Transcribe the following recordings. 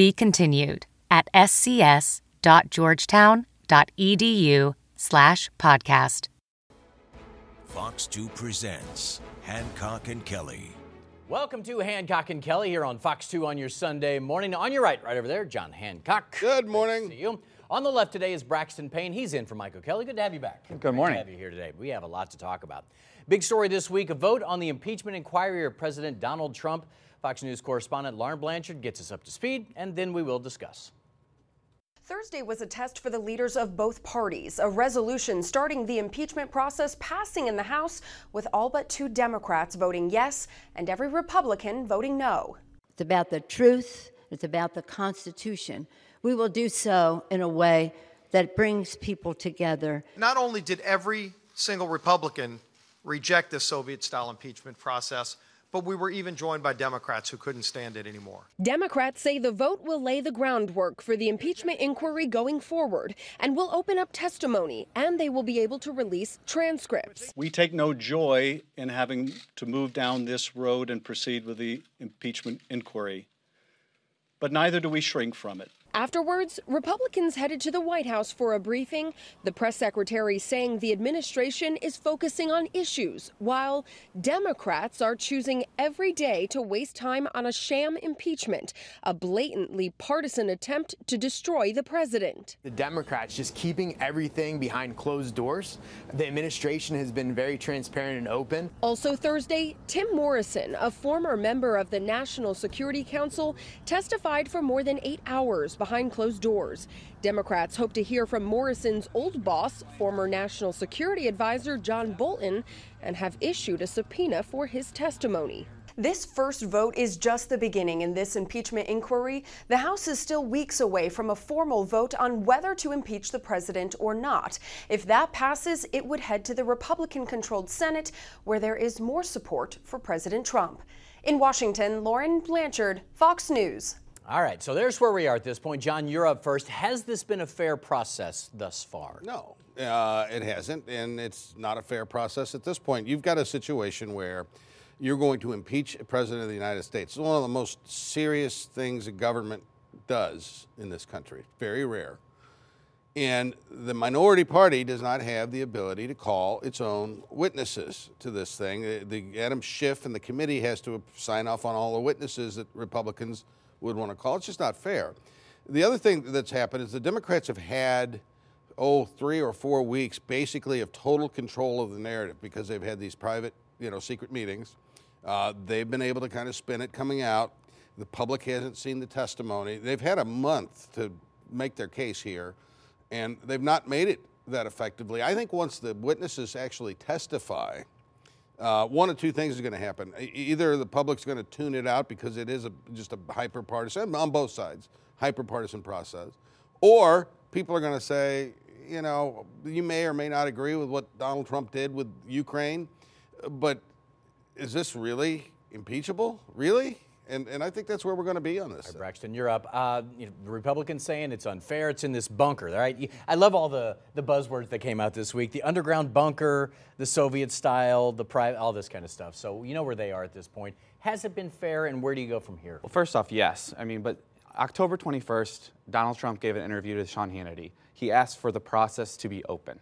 Be continued at scs.georgetown.edu slash podcast. Fox 2 presents Hancock and Kelly. Welcome to Hancock and Kelly here on Fox 2 on your Sunday morning. On your right, right over there, John Hancock. Good morning. See you. On the left today is Braxton Payne. He's in for Michael Kelly. Good to have you back. Good morning. Good to have you here today. We have a lot to talk about. Big story this week: a vote on the impeachment inquiry of President Donald Trump. Fox News correspondent Lauren Blanchard gets us up to speed, and then we will discuss. Thursday was a test for the leaders of both parties. A resolution starting the impeachment process passing in the House, with all but two Democrats voting yes and every Republican voting no. It's about the truth, it's about the Constitution. We will do so in a way that brings people together. Not only did every single Republican reject this Soviet style impeachment process, but we were even joined by Democrats who couldn't stand it anymore. Democrats say the vote will lay the groundwork for the impeachment inquiry going forward and will open up testimony, and they will be able to release transcripts. We take no joy in having to move down this road and proceed with the impeachment inquiry, but neither do we shrink from it. Afterwards, Republicans headed to the White House for a briefing. The press secretary saying the administration is focusing on issues, while Democrats are choosing every day to waste time on a sham impeachment, a blatantly partisan attempt to destroy the president. The Democrats just keeping everything behind closed doors. The administration has been very transparent and open. Also Thursday, Tim Morrison, a former member of the National Security Council, testified for more than eight hours behind closed doors. Democrats hope to hear from Morrison's old boss, former National Security Advisor John Bolton, and have issued a subpoena for his testimony. This first vote is just the beginning in this impeachment inquiry. The House is still weeks away from a formal vote on whether to impeach the president or not. If that passes, it would head to the Republican controlled Senate, where there is more support for President Trump. In Washington, Lauren Blanchard, Fox News. All right, so there's where we are at this point. John, you're up first. Has this been a fair process thus far? No, uh, it hasn't, and it's not a fair process at this point. You've got a situation where you're going to impeach a president of the United States. It's one of the most serious things a government does in this country. Very rare. And the minority party does not have the ability to call its own witnesses to this thing. The, the Adam Schiff and the committee has to sign off on all the witnesses that Republicans would want to call. It's just not fair. The other thing that's happened is the Democrats have had, oh, three or four weeks basically of total control of the narrative because they've had these private, you know, secret meetings. Uh, they've been able to kind of spin it coming out. The public hasn't seen the testimony. They've had a month to make their case here, and they've not made it that effectively. I think once the witnesses actually testify, uh, one of two things is going to happen. Either the public's going to tune it out because it is a, just a hyper partisan, on both sides, hyper partisan process, or people are going to say, you know, you may or may not agree with what Donald Trump did with Ukraine, but is this really impeachable? Really? And, and I think that's where we're going to be on this. Right, Braxton, you're up. Uh, you know, the Republicans saying it's unfair. It's in this bunker, right? I love all the, the buzzwords that came out this week: the underground bunker, the Soviet style, the private, all this kind of stuff. So you know where they are at this point. Has it been fair, and where do you go from here? Well, first off, yes. I mean, but October 21st, Donald Trump gave an interview to Sean Hannity. He asked for the process to be open.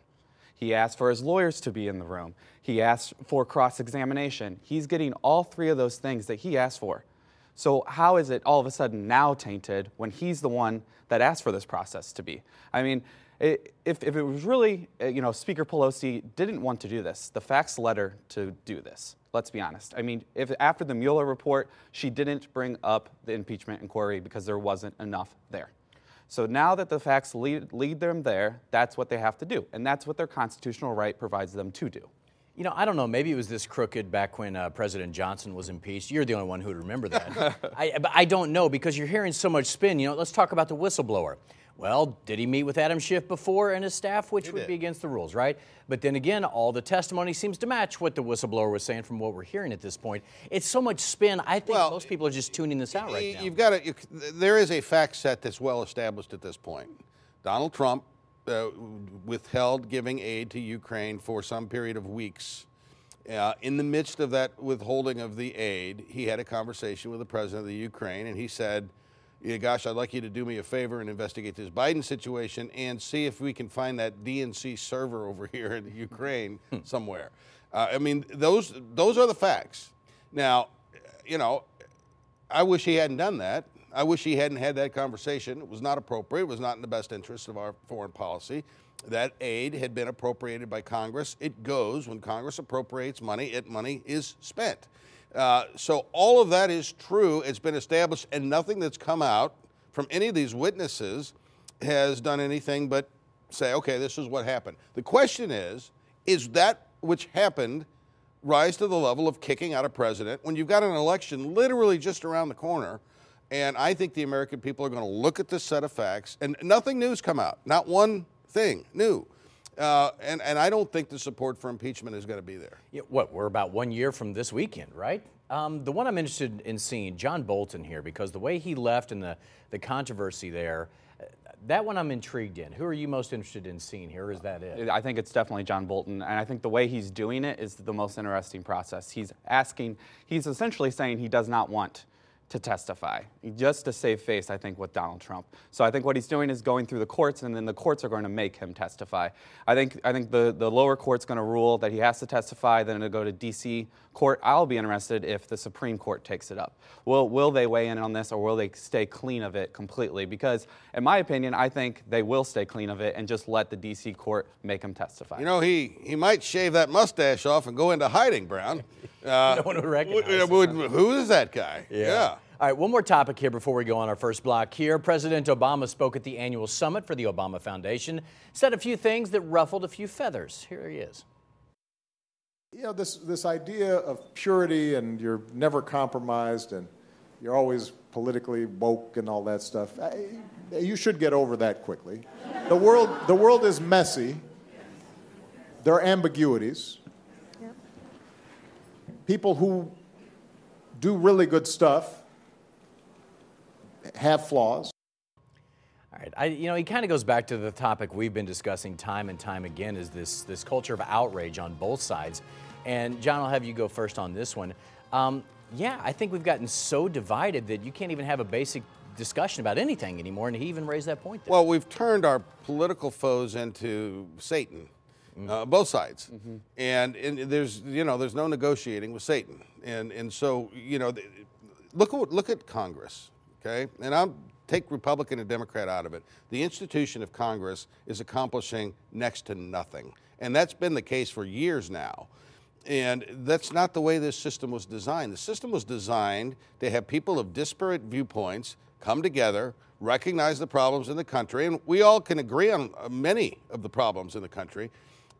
He asked for his lawyers to be in the room. He asked for cross examination. He's getting all three of those things that he asked for. So, how is it all of a sudden now tainted when he's the one that asked for this process to be? I mean, it, if, if it was really, uh, you know, Speaker Pelosi didn't want to do this, the facts led her to do this. Let's be honest. I mean, if after the Mueller report, she didn't bring up the impeachment inquiry because there wasn't enough there. So now that the facts lead, lead them there, that's what they have to do. And that's what their constitutional right provides them to do. You know, I don't know. Maybe it was this crooked back when uh, President Johnson was impeached. You're the only one who would remember that. I, but I don't know because you're hearing so much spin. You know, let's talk about the whistleblower. Well, did he meet with Adam Schiff before and his staff, which would did. be against the rules, right? But then again, all the testimony seems to match what the whistleblower was saying from what we're hearing at this point. It's so much spin. I think Well, most people are just tuning this out right now. You've got to. You, there is a fact set that's well established at this point. Donald Trump uh, withheld giving aid to Ukraine for some period of weeks. Uh, in the midst of that withholding of the aid, he had a conversation with the president of the Ukraine, and he said, yeah, "Gosh, I'd like you to do me a favor and investigate this Biden situation and see if we can find that DNC server over here in Ukraine somewhere." Uh, I mean, those those are the facts. Now, you know, I wish he hadn't done that. I wish he hadn't had that conversation. It was not appropriate. It was not in the best interest of our foreign policy. That aid had been appropriated by Congress. It goes when Congress appropriates money, it money is spent. Uh, so all of that is true. It's been established, and nothing that's come out from any of these witnesses has done anything but say, okay, this is what happened. The question is, is that which happened rise to the level of kicking out a president when you've got an election literally just around the corner? And I think the American people are going to look at this set of facts, and nothing new's come out, not one thing new. Uh, and, and I don't think the support for impeachment is going to be there. Yeah, what, we're about one year from this weekend, right? Um, the one I'm interested in seeing, John Bolton here, because the way he left and the, the controversy there, uh, that one I'm intrigued in. Who are you most interested in seeing here? Is that it? I think it's definitely John Bolton, and I think the way he's doing it is the most interesting process. He's asking, he's essentially saying he does not want to testify, just to save face, I think, with Donald Trump. So I think what he's doing is going through the courts, and then the courts are going to make him testify. I think, I think the, the lower court's going to rule that he has to testify, then it'll go to D.C. court. I'll be interested if the Supreme Court takes it up. Will, will they weigh in on this, or will they stay clean of it completely? Because, in my opinion, I think they will stay clean of it and just let the D.C. court make him testify. You know, he, he might shave that mustache off and go into hiding, Brown. Uh, No one would recognize would- him. would- who is that guy? Yeah. All right, one more topic here before we go on our first block here. President Obama spoke at the annual summit for the Obama Foundation, said a few things that ruffled a few feathers. Here he is. You know, this, this idea of purity and you're never compromised and you're always politically woke and all that stuff, I, you should get over that quickly. The world, the world is messy. There are ambiguities. People who do really good stuff have flaws. Right, I, you know, he kind of goes back to the topic we've been discussing time and time again is this, this culture of outrage on both sides. And John, I'll have you go first on this one. Um, yeah, I think we've gotten so divided that you can't even have a basic discussion about anything anymore. And he even raised that point. There. Well, we've turned our political foes into Satan, uh, both sides, and, and there's you know there's no negotiating with Satan, and and so you know, look at look at Congress, okay, and I'll take Republican and Democrat out of it. The institution of Congress is accomplishing next to nothing, and that's been the case for years now. And that's not the way this system was designed. The system was designed to have people of disparate viewpoints come together, recognize the problems in the country, and we all can agree on uh, many of the problems in the country,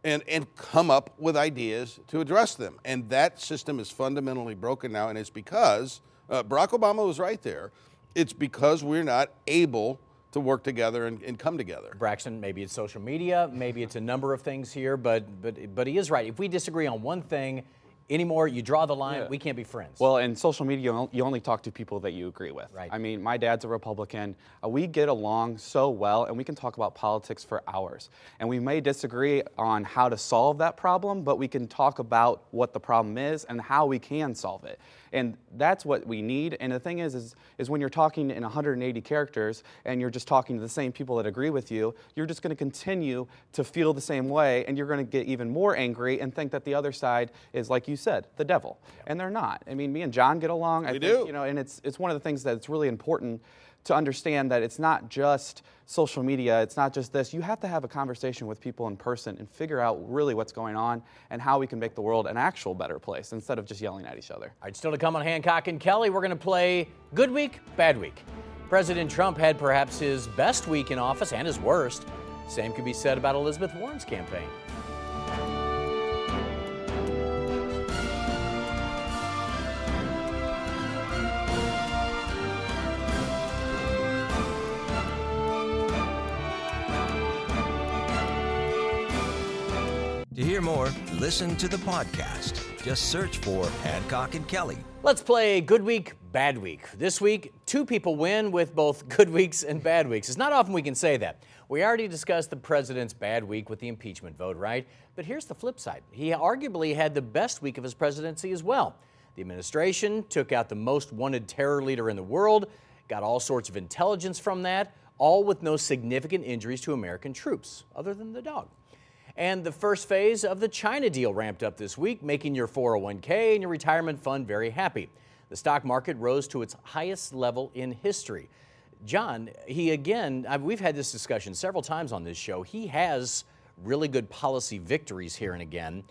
and, and come up with ideas to address them. And that system is fundamentally broken now, and it's because uh, Barack Obama was right there. It's because we're not able to work together and, and come together. Braxton, maybe it's social media, maybe it's a number of things here, but but but he is right. If we disagree on one thing anymore, you draw the line. Yeah. We can't be friends. Well, in social media, you only talk to people that you agree with. Right. I mean, my dad's a Republican. Uh, we get along so well, and we can talk about politics for hours. And we may disagree on how to solve that problem, but we can talk about what the problem is and how we can solve it. And that's what we need. And the thing is, is, is when you're talking in 180 characters and you're just talking to the same people that agree with you, you're just going to continue to feel the same way, and you're going to get even more angry and think that the other side is, like you said, the devil. And they're not. I mean, me and John get along. I think, do. You know, and it's it's one of the things that's really important to understand that it's not just social media, it's not just this. You have to have a conversation with people in person and figure out really what's going on and how we can make the world an actual better place instead of just yelling at each other. All right, still to come on Hancock and Kelly, we're going to play Good Week, Bad Week. President Trump had perhaps his best week in office and his worst. Same could be said about Elizabeth Warren's campaign. To hear more, listen to the podcast. Just search for Hancock and Kelly. Let's play Good Week, Bad Week. This week, two people win with both good weeks and bad weeks. It's not often we can say that. We already discussed the president's bad week with the impeachment vote, right? But here's the flip side. He arguably had the best week of his presidency as well. The administration took out the most wanted terror leader in the world, got all sorts of intelligence from that, all with no significant injuries to American troops, other than the dog. And the first phase of the China deal ramped up this week, making your 401k and your retirement fund very happy. The stock market rose to its highest level in history. John, he again, we've had this discussion several times on this show. He has really good policy victories here and again.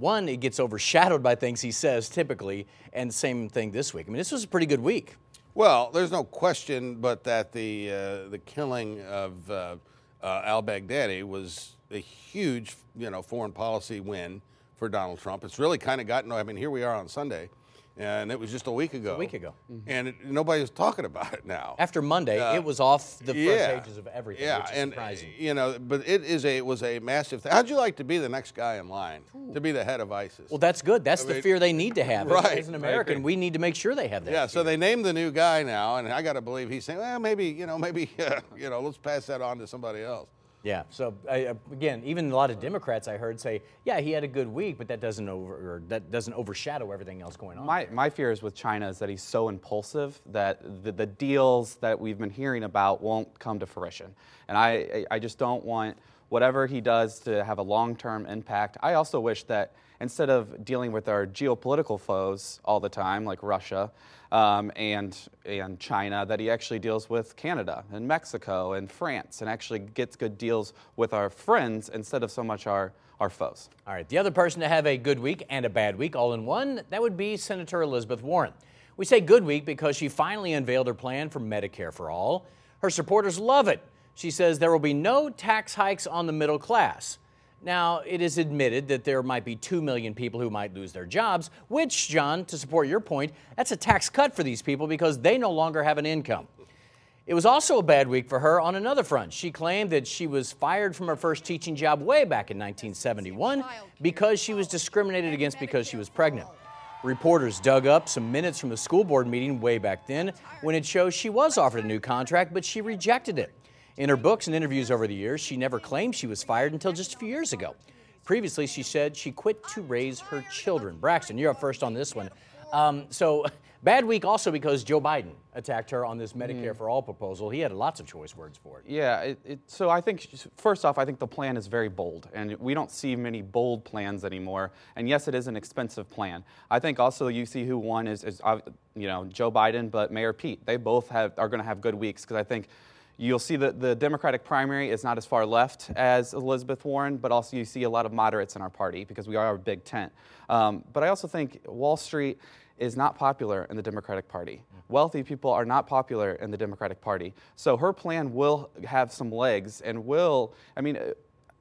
One, it gets overshadowed by things he says typically, and same thing this week. I mean, this was a pretty good week. Well, there's no question but that the, uh, the killing of uh, uh, al Baghdadi was a huge, you know, foreign policy win for Donald Trump. It's really kind of gotten. I mean, here we are on Sunday, and it was just a week ago. A week ago, mm-hmm. and it, nobody's talking about it now. After Monday, uh, it was off the front yeah, pages of everything. Yeah, and surprising. you know, but it is a it was a massive thing. How'd you like to be the next guy in line Ooh. to be the head of ISIS? Well, that's good. That's I the mean, fear they need to have. Right. As an American, we need to make sure they have that. Yeah. Fear. So they named the new guy now, and I got to believe he's saying, well, maybe you know, maybe uh, you know, let's pass that on to somebody else. Yeah. So I, again, even a lot of Democrats I heard say, "Yeah, he had a good week, but that doesn't over that doesn't overshadow everything else going on." My my fear is with China is that he's so impulsive that the, the deals that we've been hearing about won't come to fruition, and I I just don't want whatever he does to have a long-term impact. I also wish that instead of dealing with our geopolitical foes all the time, like Russia um, and, and China, that he actually deals with Canada and Mexico and France and actually gets good deals with our friends instead of so much our, our foes. All right, the other person to have a good week and a bad week all in one, that would be Senator Elizabeth Warren. We say good week because she finally unveiled her plan for Medicare for all. Her supporters love it. She says there will be no tax hikes on the middle class. Now, it is admitted that there might be 2 million people who might lose their jobs, which, John, to support your point, that's a tax cut for these people because they no longer have an income. It was also a bad week for her on another front. She claimed that she was fired from her first teaching job way back in 1971 because she was discriminated against because she was pregnant. Reporters dug up some minutes from a school board meeting way back then when it shows she was offered a new contract, but she rejected it. In her books and interviews over the years, she never claimed she was fired until just a few years ago. Previously, she said she quit to raise her children. Braxton, you're up first on this one. Um, so, bad week also because Joe Biden attacked her on this Medicare mm. for All proposal. He had lots of choice words for it. Yeah, it, it, so I think, first off, I think the plan is very bold, and we don't see many bold plans anymore. And yes, it is an expensive plan. I think also you see who won is, is uh, you know, Joe Biden, but Mayor Pete. They both have, are going to have good weeks because I think You'll see that the Democratic primary is not as far left as Elizabeth Warren, but also you see a lot of moderates in our party because we are a big tent. Um, but I also think Wall Street is not popular in the Democratic Party. Wealthy people are not popular in the Democratic Party. So her plan will have some legs and will, I mean,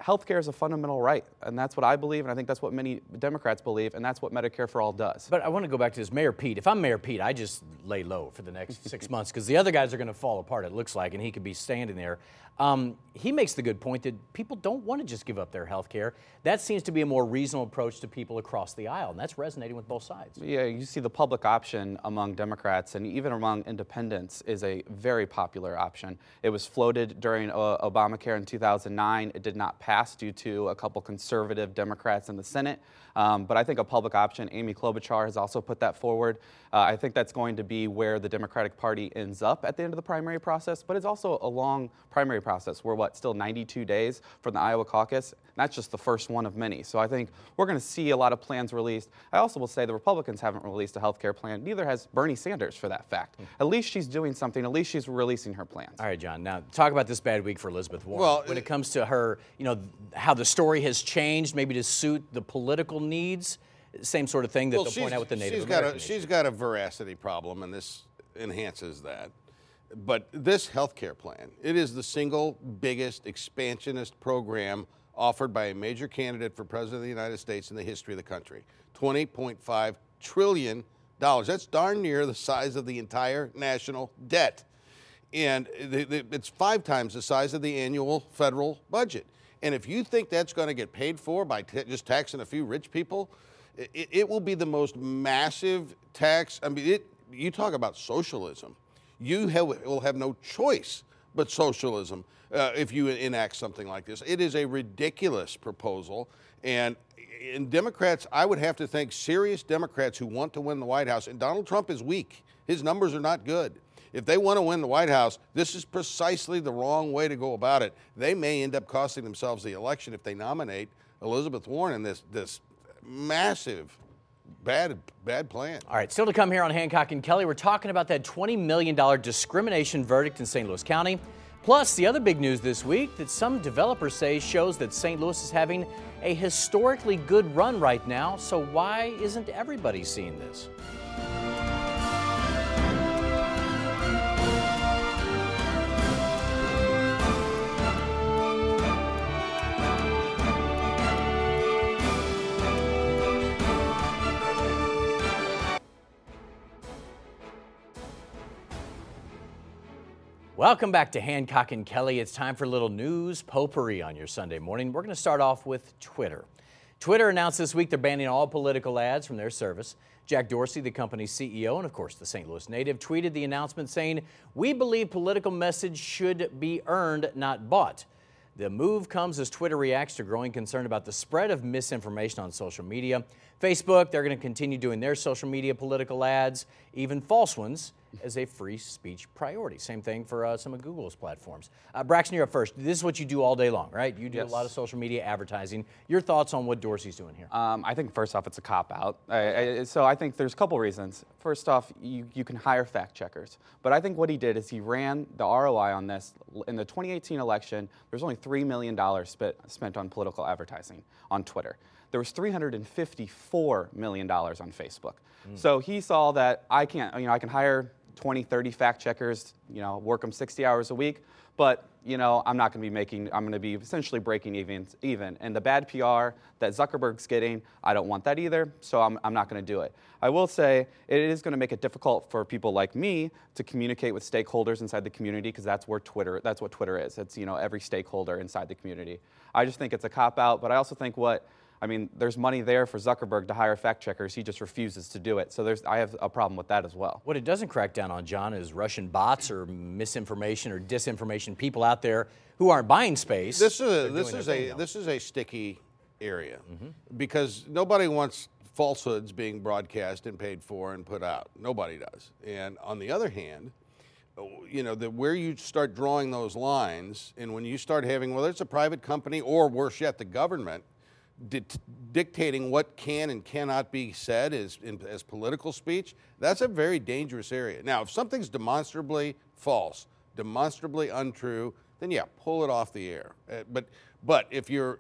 healthcare is a fundamental right, and that's what I believe, and I think that's what many Democrats believe, and that's what Medicare for All does. But I want to go back to this Mayor Pete. If I'm Mayor Pete, I just lay low for the next six months because the other guys are going to fall apart. It looks like, and he could be standing there. Um, he makes the good point that people don't want to just give up their health care. That seems to be a more reasonable approach to people across the aisle, and that's resonating with both sides. Yeah, you see the public option among Democrats and even among independents is a very popular option. It was floated during uh, Obamacare in 2009. It did not pass due to a couple conservative Democrats in the Senate. Um, but I think a public option, Amy Klobuchar has also put that forward. Uh, I think that's going to be where the Democratic Party ends up at the end of the primary process, but it's also a long primary process. We're what, still 92 days from the Iowa caucus? That's just the first one of many. So I think we're going to see a lot of plans released. I also will say the Republicans haven't released a health care plan. Neither has Bernie Sanders, for that fact. Mm. At least she's doing something. At least she's releasing her plans. All right, John. Now talk about this bad week for Elizabeth Warren. Well, when it comes to her, you know, how the story has changed, maybe to suit the political needs. Same sort of thing that well, they'll point out with the Native she's American. Got a, she's got a veracity problem, and this enhances that. But this health care plan, it is the single biggest expansionist program offered by a major candidate for president of the United States in the history of the country. $20.5 trillion. That's darn near the size of the entire national debt. And it's five times the size of the annual federal budget. And if you think that's going to get paid for by t- just taxing a few rich people, it, it will be the most massive tax. I mean, it, you talk about socialism. You have, will have no choice but socialism uh, if you enact something like this. It is a ridiculous proposal. And in Democrats, I would have to think serious Democrats who want to win the White House, and Donald Trump is weak. His numbers are not good. If they want to win the White House, this is precisely the wrong way to go about it. They may end up costing themselves the election if they nominate Elizabeth Warren in this this massive bad bad plan. All right, still to come here on Hancock and Kelly, we're talking about that $20 million discrimination verdict in St. Louis County. Plus, the other big news this week that some developers say shows that St. Louis is having a historically good run right now. So, why isn't everybody seeing this? Welcome back to Hancock and Kelly. It's time for a little news potpourri on your Sunday morning. We're going to start off with Twitter. Twitter announced this week they're banning all political ads from their service. Jack Dorsey, the company's CEO, and of course the St. Louis native, tweeted the announcement saying, We believe political message should be earned, not bought. The move comes as Twitter reacts to growing concern about the spread of misinformation on social media. Facebook, they're going to continue doing their social media political ads, even false ones as a free speech priority. Same thing for uh, some of Google's platforms. Uh, Braxton, you're up first. This is what you do all day long, right? You do Yes. a lot of social media advertising. Your thoughts on what Dorsey's doing here? Um, I think first off, it's a cop out. I, I, so I think there's a couple reasons. First off, you, you can hire fact checkers. But I think what he did is he ran the ROI on this. In the 2018 election, there's only $3 million spent, spent on political advertising on Twitter. There was $354 million on Facebook. So he saw that I can't, you know, I can hire 20, 30 fact checkers, you know, work them 60 hours a week, but you know, I'm not going to be making, I'm going to be essentially breaking even. even. And the bad PR that Zuckerberg's getting, I don't want that either, so I'm, I'm not going to do it. I will say it is going to make it difficult for people like me to communicate with stakeholders inside the community because that's where Twitter, that's what Twitter is. It's, you know, every stakeholder inside the community. I just think it's a cop out, but I also think what, I mean, there's money there for Zuckerberg to hire fact checkers. He just refuses to do it. So there's, I have a problem with that as well. What it doesn't crack down on, John, is Russian bots or misinformation or disinformation. People out there who aren't buying space. This is a, this is a this is a sticky area mm-hmm. because nobody wants falsehoods being broadcast and paid for and put out. Nobody does. And on the other hand, you know, the, where you start drawing those lines, and when you start having whether it's a private company or worse yet, the government dic- dictating what can and cannot be said as in, as political speech, that's a very dangerous area. Now, if something's demonstrably false, demonstrably untrue, then yeah, pull it off the air. Uh, but but if you're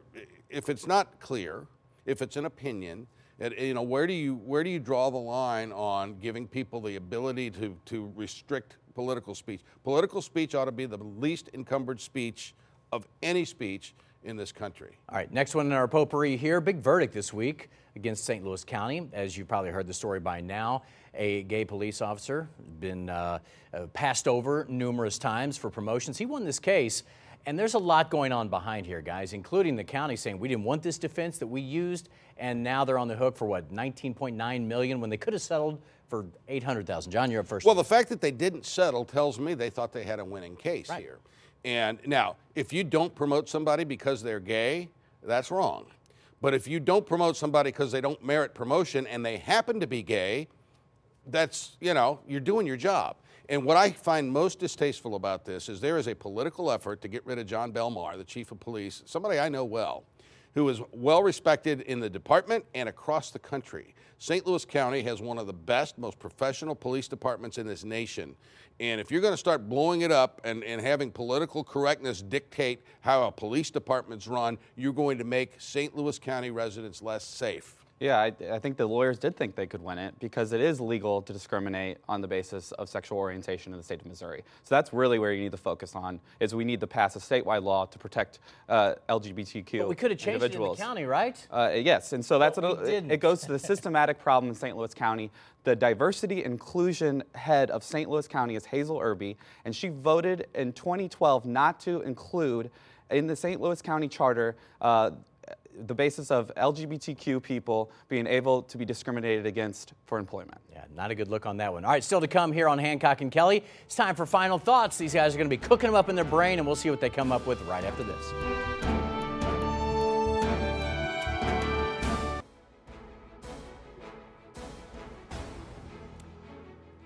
if it's not clear, if it's an opinion, it, you know where do you where do you draw the line on giving people the ability to to restrict political speech? Political speech ought to be the least encumbered speech of any speech in this country. All right, next one in our potpourri here. Big verdict this week against St. Louis County. As you've probably heard the story by now, a gay police officer been uh, uh, passed over numerous times for promotions. He won this case, and there's a lot going on behind here, guys, including the county saying we didn't want this defense that we used, and now they're on the hook for what 19.9 million when they could have settled for 800,000. John, you're up first. Well, the fact that they didn't settle tells me they thought they had a winning case Right. here. And now, if you don't promote somebody because they're gay, that's wrong. But if you don't promote somebody because they don't merit promotion and they happen to be gay, that's, you know, you're doing your job. And what I find most distasteful about this is there is a political effort to get rid of Jon Belmar, the chief of police, somebody I know well, who is well respected in the department and across the country. St. Louis County has one of the best, most professional police departments in this nation. And if you're going to start blowing it up and, and having political correctness dictate how a police department's run, you're going to make St. Louis County residents less safe. Yeah, I, I think the lawyers did think they could win it because it is legal to discriminate on the basis of sexual orientation in the state of Missouri. So that's really where you need to focus on is we need to pass a statewide law to protect uh, LGBTQ But we could have changed it in the county, right? Uh, yes, and so that's we what, it goes to the systematic problem in St. Louis County. The diversity inclusion head of St. Louis County is Hazel Erby, and she voted in 2012 not to include in the St. Louis County Charter, uh, the basis of LGBTQ people being able to be discriminated against for employment. Yeah, not a good look on that one. All right, still to come here on Hancock and Kelly. It's time for final thoughts. These guys are going to be cooking them up in their brain, and we'll see what they come up with right after this.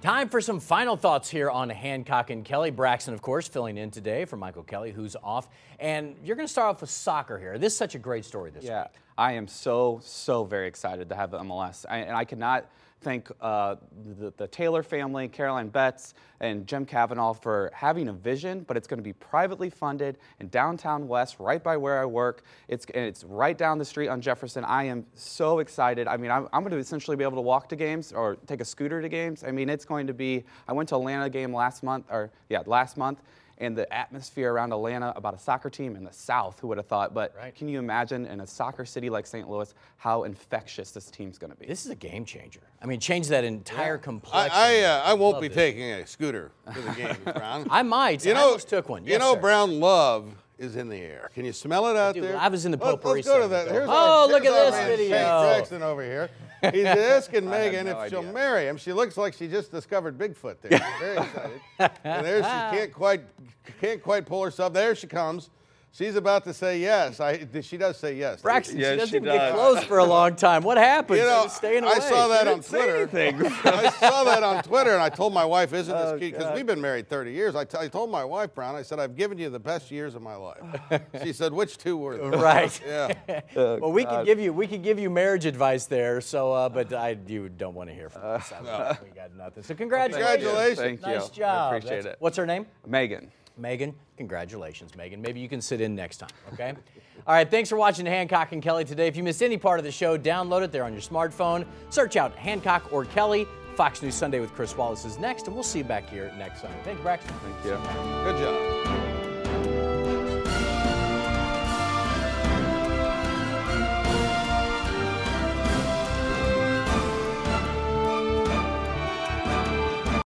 Time for some final thoughts here on Hancock and Kelly. Braxton, of course, filling in today for Michael Kelly, who's off. And you're going to start off with soccer here. This is such a great story this Yeah, week. I am so, so very excited to have the MLS. I, and I cannot thank uh, the, the Taylor family, Caroline Betts, and Jim Kavanaugh for having a vision, but it's going to be privately funded in downtown West, right by where I work. It's, and it's right down the street on Jefferson. I am so excited. I mean, I'm, I'm going to essentially be able to walk to games or take a scooter to games. I mean, it's going to be, I went to Atlanta game last month, or yeah, last month and the atmosphere around Atlanta about a soccer team in the South. Who would have thought? But Right. can you imagine in a soccer city like St. Louis how infectious this team's going to be? This is a game changer. I mean, change that entire I, complexion. I, uh, I won't be this. taking a scooter to the game, Brown. I might. You I know, almost took one. you know, sir. Brown love is in the air. Can you smell it out do. there? I was in the Let- potpourri Let's go to that. Here's Oh, our, look here's at our this man, video. Shane Braxton over here. He's asking Megan no if she'll marry him. She looks like she just discovered Bigfoot there. She's very excited. and there she can't quite can't quite pull herself. There she comes. She's about to say yes. I, she does say yes. Braxton, Yes, she doesn't she even get close for a long time. What happened? You know, staying away. I saw that on Twitter. I saw that on Twitter, and I told my wife, "Isn't Oh, this cute?" Because we've been married 30 years. I, t- I told my wife, Brown, I said, "I've given you the best years of my life." she said, "Which two were they?" Right. Yeah. well, we could give you we could give you marriage advice there. So, uh, but I you don't want to hear from us. I- We got nothing. So, congratulations. Congratulations. Thank you. Nice I job. appreciate That's- it. What's her name? Megan. Megan, congratulations, Megan. Maybe you can sit in next time, okay? All right, thanks for watching Hancock and Kelly today. If you missed any part of the show, download it there on your smartphone. Search out Hancock or Kelly. Fox News Sunday with Chris Wallace is next, and we'll see you back here next Sunday. Thank you, Braxton. Thank you. Good job.